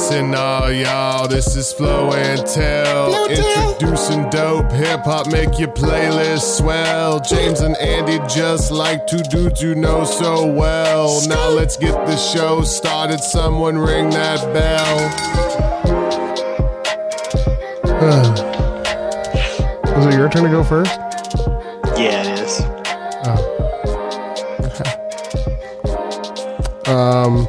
Listen, all y'all, this is Flow and Tell. Flow Tell. Introducing dope hip hop, make your playlist swell. James and Andy just like two dudes you know so well. Now let's get the show started. Someone ring that bell. Was it your turn to go first? Yeah, it is. Um,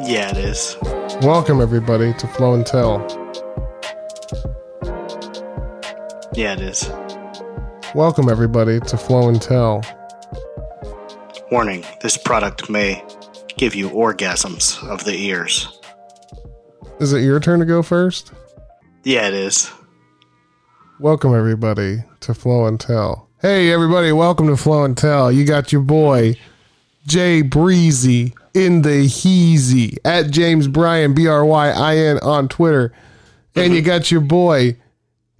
Yeah, it is. Welcome everybody to Flow and Tell. Yeah, it is. Welcome everybody to Flow and Tell. Warning this product may give you orgasms of the ears. Is it your turn to go first? Yeah, it is. Welcome everybody to Flow and Tell. Hey everybody, welcome to Flow and Tell. You got your boy Jay Breezy in the Heezy at James Bryan B R Y I N on Twitter, and you got your boy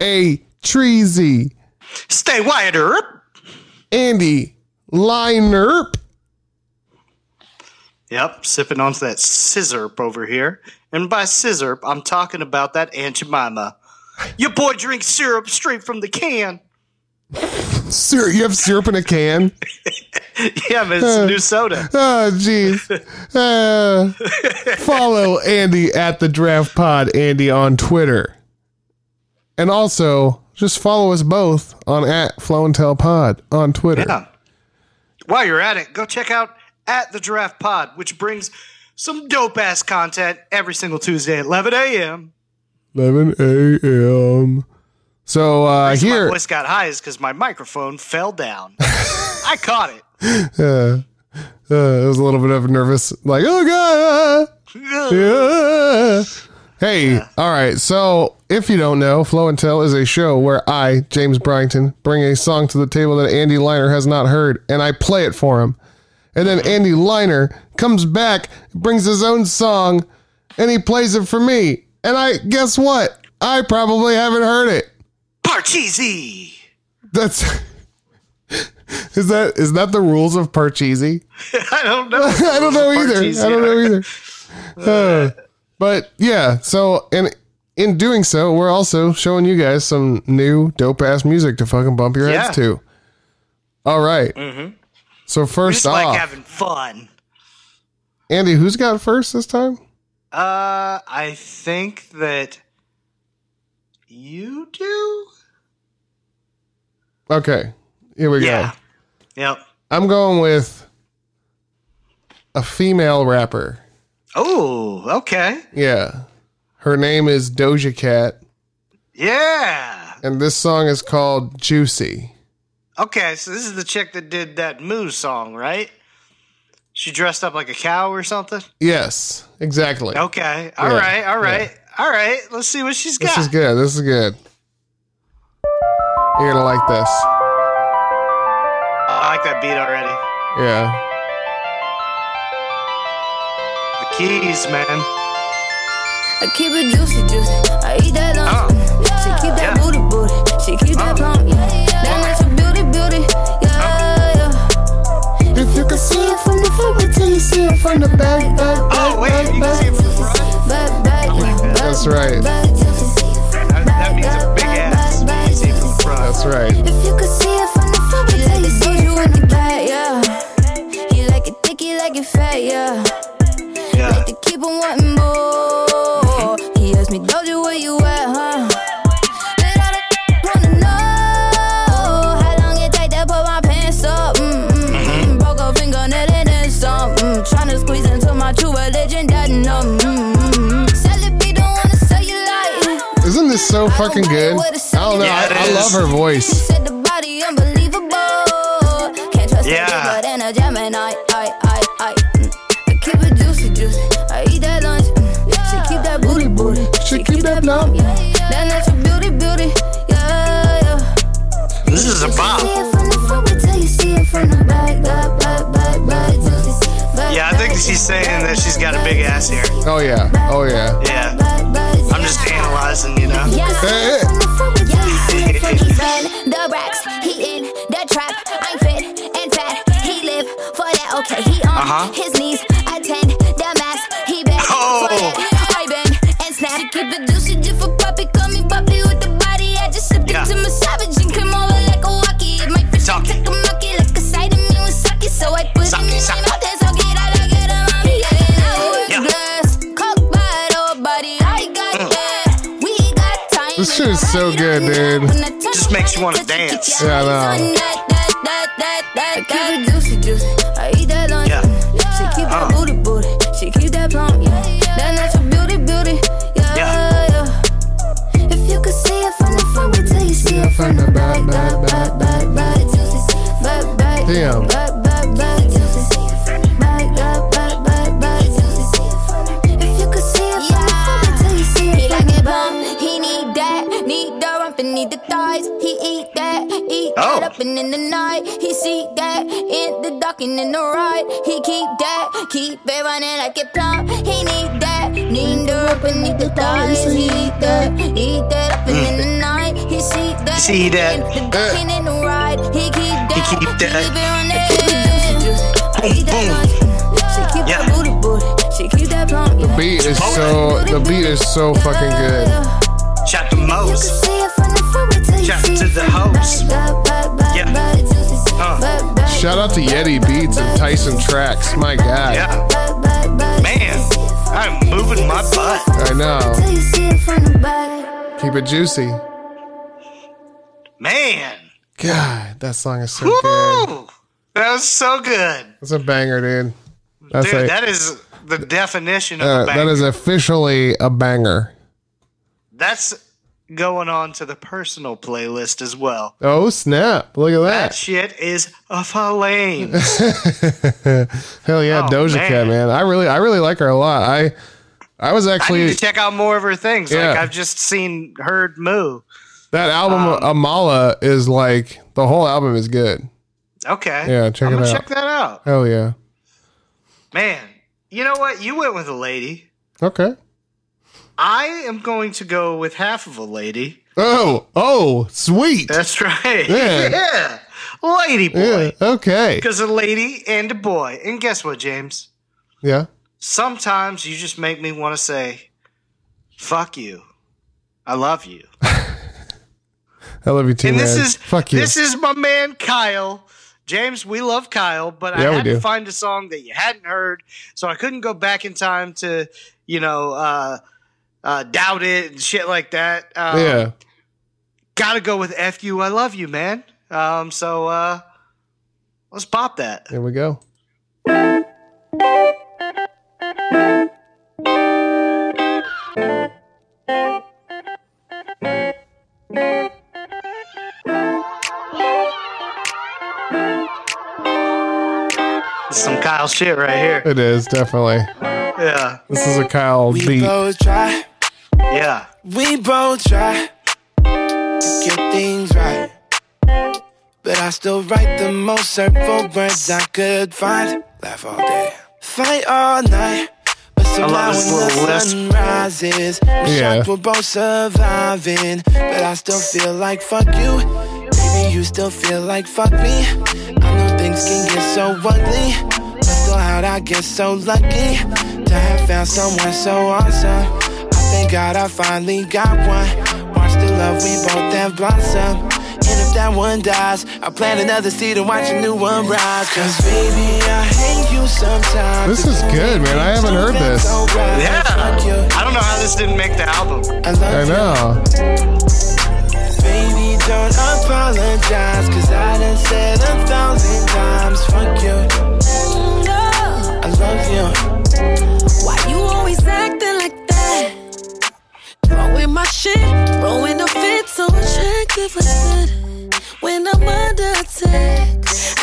A Treasy Stay wider. Andy Linerp. Yep, sipping onto that scissor over here. And by scissor, I'm talking about that Aunt Jemima. Your boy drinks syrup straight from the can. Syrup, you have syrup in a can? Yeah, but it's new soda. Oh, jeez. Uh, follow Andy at the Draft Pod, Andy on Twitter. And also, just follow us both on at Flow and Tell Pod on Twitter. Yeah. While you're at it, go check out at the Giraffe Pod, which brings some dope ass content every single Tuesday at 11 a.m. 11 a.m. So uh, here, my voice got high is because my microphone fell down. I caught it. uh, uh, it was a little bit of nervous, like, oh god. Yeah. Hey, all right. So, if you don't know, Flow and Tell is a show where I, James Bryington, bring a song to the table that Andy Liner has not heard, and I play it for him. And then Andy Liner comes back, brings his own song, and he plays it for me. And I guess what? I probably haven't heard it. Parcheesi. That's is that is that the rules of Parcheesi? I don't know. I don't know either. I don't know either. Uh, but yeah, so and in doing so, we're also showing you guys some new dope ass music to fucking bump your heads to. All right. So first just off, like having fun. Andy, who's got first this time? Uh, I think that you do. Okay, here we Yeah. go. Yep. I'm going with a female rapper. Oh, okay. Yeah, her name is Doja Cat, Yeah. and this song is called "Juicy." Okay, so this is the chick that did that Moo song, right? She dressed up like a cow or something? Yes, exactly. Okay. all Yeah, right, all right, all right. Let's see what she's got. This is good. This is good. You're gonna like this. I like that beat already. Yeah. The keys, man. I keep it juicy, juicy. I eat that lunch. Oh. She keep that Yeah. booty, booty. She keep that oh. plump. Yeah. That natural beauty, beauty. Yeah, oh. yeah. If you can See it from the front, wait till you see it from the back, back, back, Oh, wait, back, you can see it from the back. front? Back, back, back, That's right. back, so fucking good? I don't know. Yeah, I, I love her voice. said the body unbelievable. Can't trust Yeah. a but in a Gemini. I, I, I. Mm. I keep it juicy, juicy. I eat that lunch. Mm. She keep that booty, booty. She keep that plump. yeah. That natural beauty, beauty. Yeah, yeah. This is a bop. Back, Yeah, I think she's saying that she's got a big ass here. Oh yeah. Oh yeah. Yeah. back, back, I'm just analyzing, you know? Yeah, Hey. from the front, wait till you see it from the. Racks, he in the trap. I'm fit and fat. He live for that. Okay, he on Uh-huh. his knees. This shit is so good, dude. Just makes you wanna dance. Yeah, I know. I keep it juicy, need the thighs. He eat that, eat Oh. that up and in the night. He see that in the dark and in the right. He keep that, keep it running like it plump. He need that, need the rump and need the thighs. He eat that, eat that up and in the mm. night. He see that, See that. in the dark and in the right. He keep that, He keep that. keep it running. Boom, boom. She keep Yeah. that booty, booty. She keep that plump, yeah. Beat is so the beat is so fucking good. Shout to Mose. See it from the front, wait till you Shout see to the Yeah. Uh. Shout out to Yeti Beats and Tyson Trax. My God. Yeah. Man, I'm moving my butt. I know. Till you see it from the back. Keep it juicy. Man. God, that song is so good. That was so good. That's a banger, dude. That's Dude, a, that is the definition of uh, a banger. is officially a banger. That's going on to the personal playlist as well. Oh snap! Look at That that. shit is a flame. Hell yeah, Oh, Doja man. Cat, man. I really, I really like her a lot. I, I was actually I need to check out more of her things. Yeah. Like I've just seen heard Moo. that album Um, Amala is like the whole album is good. Okay. Yeah, check I'm it out. check that out. Hell yeah. Man, you know what? You went with a lady. Okay. I am going to go with half of a lady. Oh, oh, sweet. That's right. Yeah. yeah. Lady Yeah. boy. Okay. Because a lady and a boy. And guess what, James? Yeah. Sometimes you just make me want to say, fuck you. I love you. I love you too, and man. this is fuck you. This is my man Kyle. James, we love Kyle, but Yeah, I had to find a song that you hadn't heard, so I couldn't go back in time to, you know, uh, uh, doubt it and shit like that. Um, yeah. Gotta go with F you, I love you, man. Um, so uh, let's pop that. There we go. Some Kyle shit right here. It is definitely. Yeah, This is a Kyle We beat. Both try, yeah. we both try to get things right. But I still write the most hurtful words I could find. Laugh all day, fight all night. But somehow when the little lisp. sun rises, we Yeah. shocked we're both surviving. But I still feel like fuck you. Baby, you still feel like fuck me. I know things can get so ugly. But still, how'd I get so lucky to have found someone so awesome? I thank God I finally got one. Watch the love we both have blossom. And if that one dies, I'll plant another seed and watch a new one rise. Cause baby, I hate you sometimes. This is good, man. I haven't heard this. Yeah. I don't know how this didn't make the album. I love I know. Baby, don't apologize. Cause I done said a thousand times. Fuck you. Under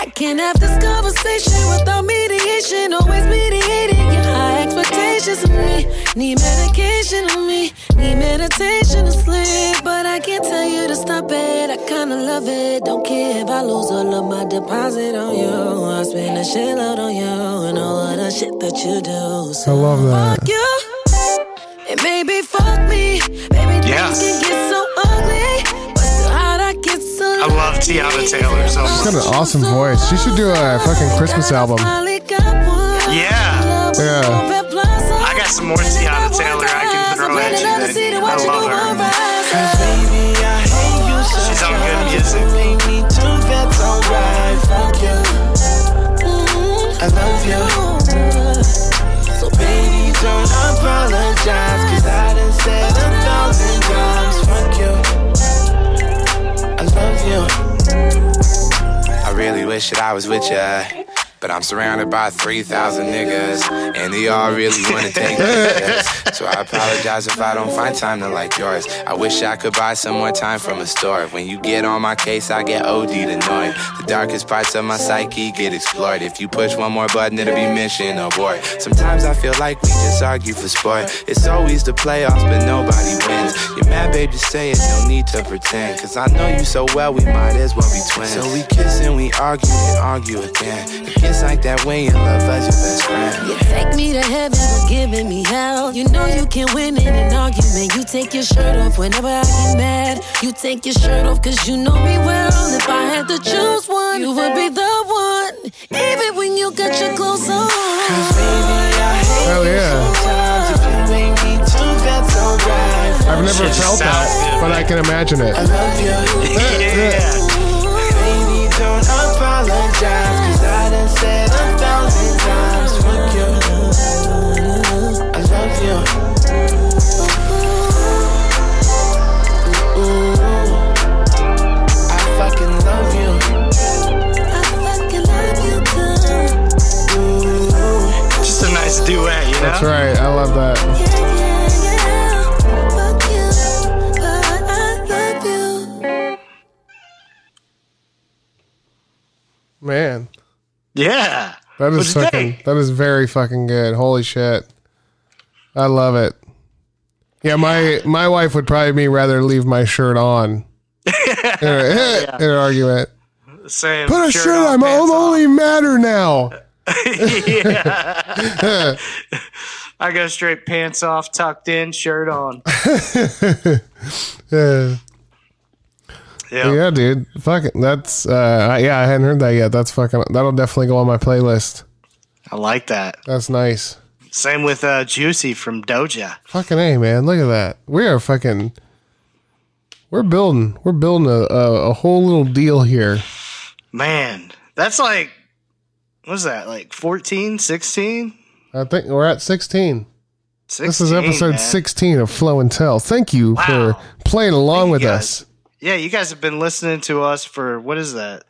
I can't have this conversation without mediation. Always mediating, you Need medication on me, need meditation to sleep. But I can't tell you to stop it. I kinda love it. Don't care if I lose all of my deposit on you. I spend a shitload on you and all of the shit that you do. So I love that. Fuck you. And maybe fuck me. Baby, Yeah. Teyana Taylor so She's got an awesome voice. She should do a fucking Christmas album. Yeah. Yeah. I got some more Teyana Taylor I can throw at you. That I love her. Cause baby, I hate you so She's on good much. music. That I was with ya. But I'm surrounded by 3,000 niggas, and they all really wanna take pictures. So I apologize if I don't find time to like yours. I wish I could buy some more time from a store. When you get on my case, I get OD'd annoyed. The darkest parts of my psyche get explored. If you push one more button, it'll be mission abort. Sometimes I feel like we just argue for sport. It's always the playoffs, but nobody wins. You're mad, babe, just say it, no need to pretend. Cause I know you so well, we might as well be twins. So we kiss and we argue and argue again. It gets like that when you love as your best friend. You take me to heaven, but giving me hell. You know you can win in an argument. You take your shirt off whenever I get mad. You take your shirt off cause you know me well. If I had to choose one, you would be the one. Even when you got your clothes on. Cause baby, I hate Hell you yeah. sometimes. If you make me too, that's alright. I've never felt that, but I can imagine it. I love you. Yeah. Yeah. that is What'd fucking. That is very fucking good. Holy shit. I love it. Yeah, my my wife would probably be rather leave my shirt on in, a, in an argument. Same. Put a shirt shirt, on, on. I'm pants off. only matter now. yeah. I go straight pants off, tucked in, shirt on. Yeah. Yeah. Yeah, dude. Fuck it. That's uh yeah, I hadn't heard that yet. That's fucking that'll definitely go on my playlist. I like that. That's nice. Same with uh, Juicy from Doja. Fucking A, man. Look at that. We are fucking we're building we're building a, a, a whole little deal here. Man, that's like, what is that, like 14, 16? I think we're at 16. 16 This is episode man. 16 of Flow and Tell. Thank you Wow. for playing along Thank with us. Yeah, you guys have been listening to us for, what is that?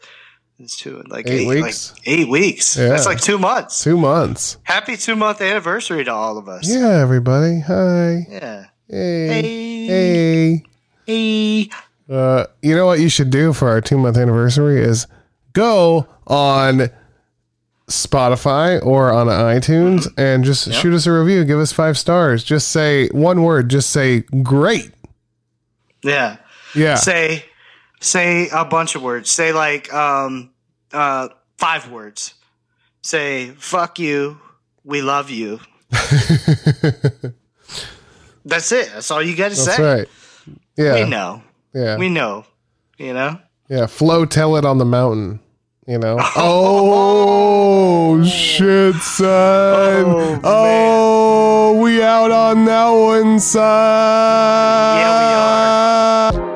It's two, like Eight eight, weeks? Like eight weeks. Yeah. That's like two months. Two months. Happy two month anniversary to all of us. Yeah, everybody. Hi. Yeah. Hey. Hey. Hey. Hey. Uh, you know what you should do for our two month anniversary is go on Spotify or on iTunes and just shoot us a review. Give us five stars. Just say one word. Just say great. Yeah. Yeah. Say, say a bunch of words. Say like, um, uh, five words. Say, fuck you. We love you. That's it. That's all you got to say. right. Yeah. We know. Yeah. We know. You know? Yeah. Flow tell it on the mountain. You know? Oh, shit, son. Oh, Oh, we out on that one, son. Yeah, we are.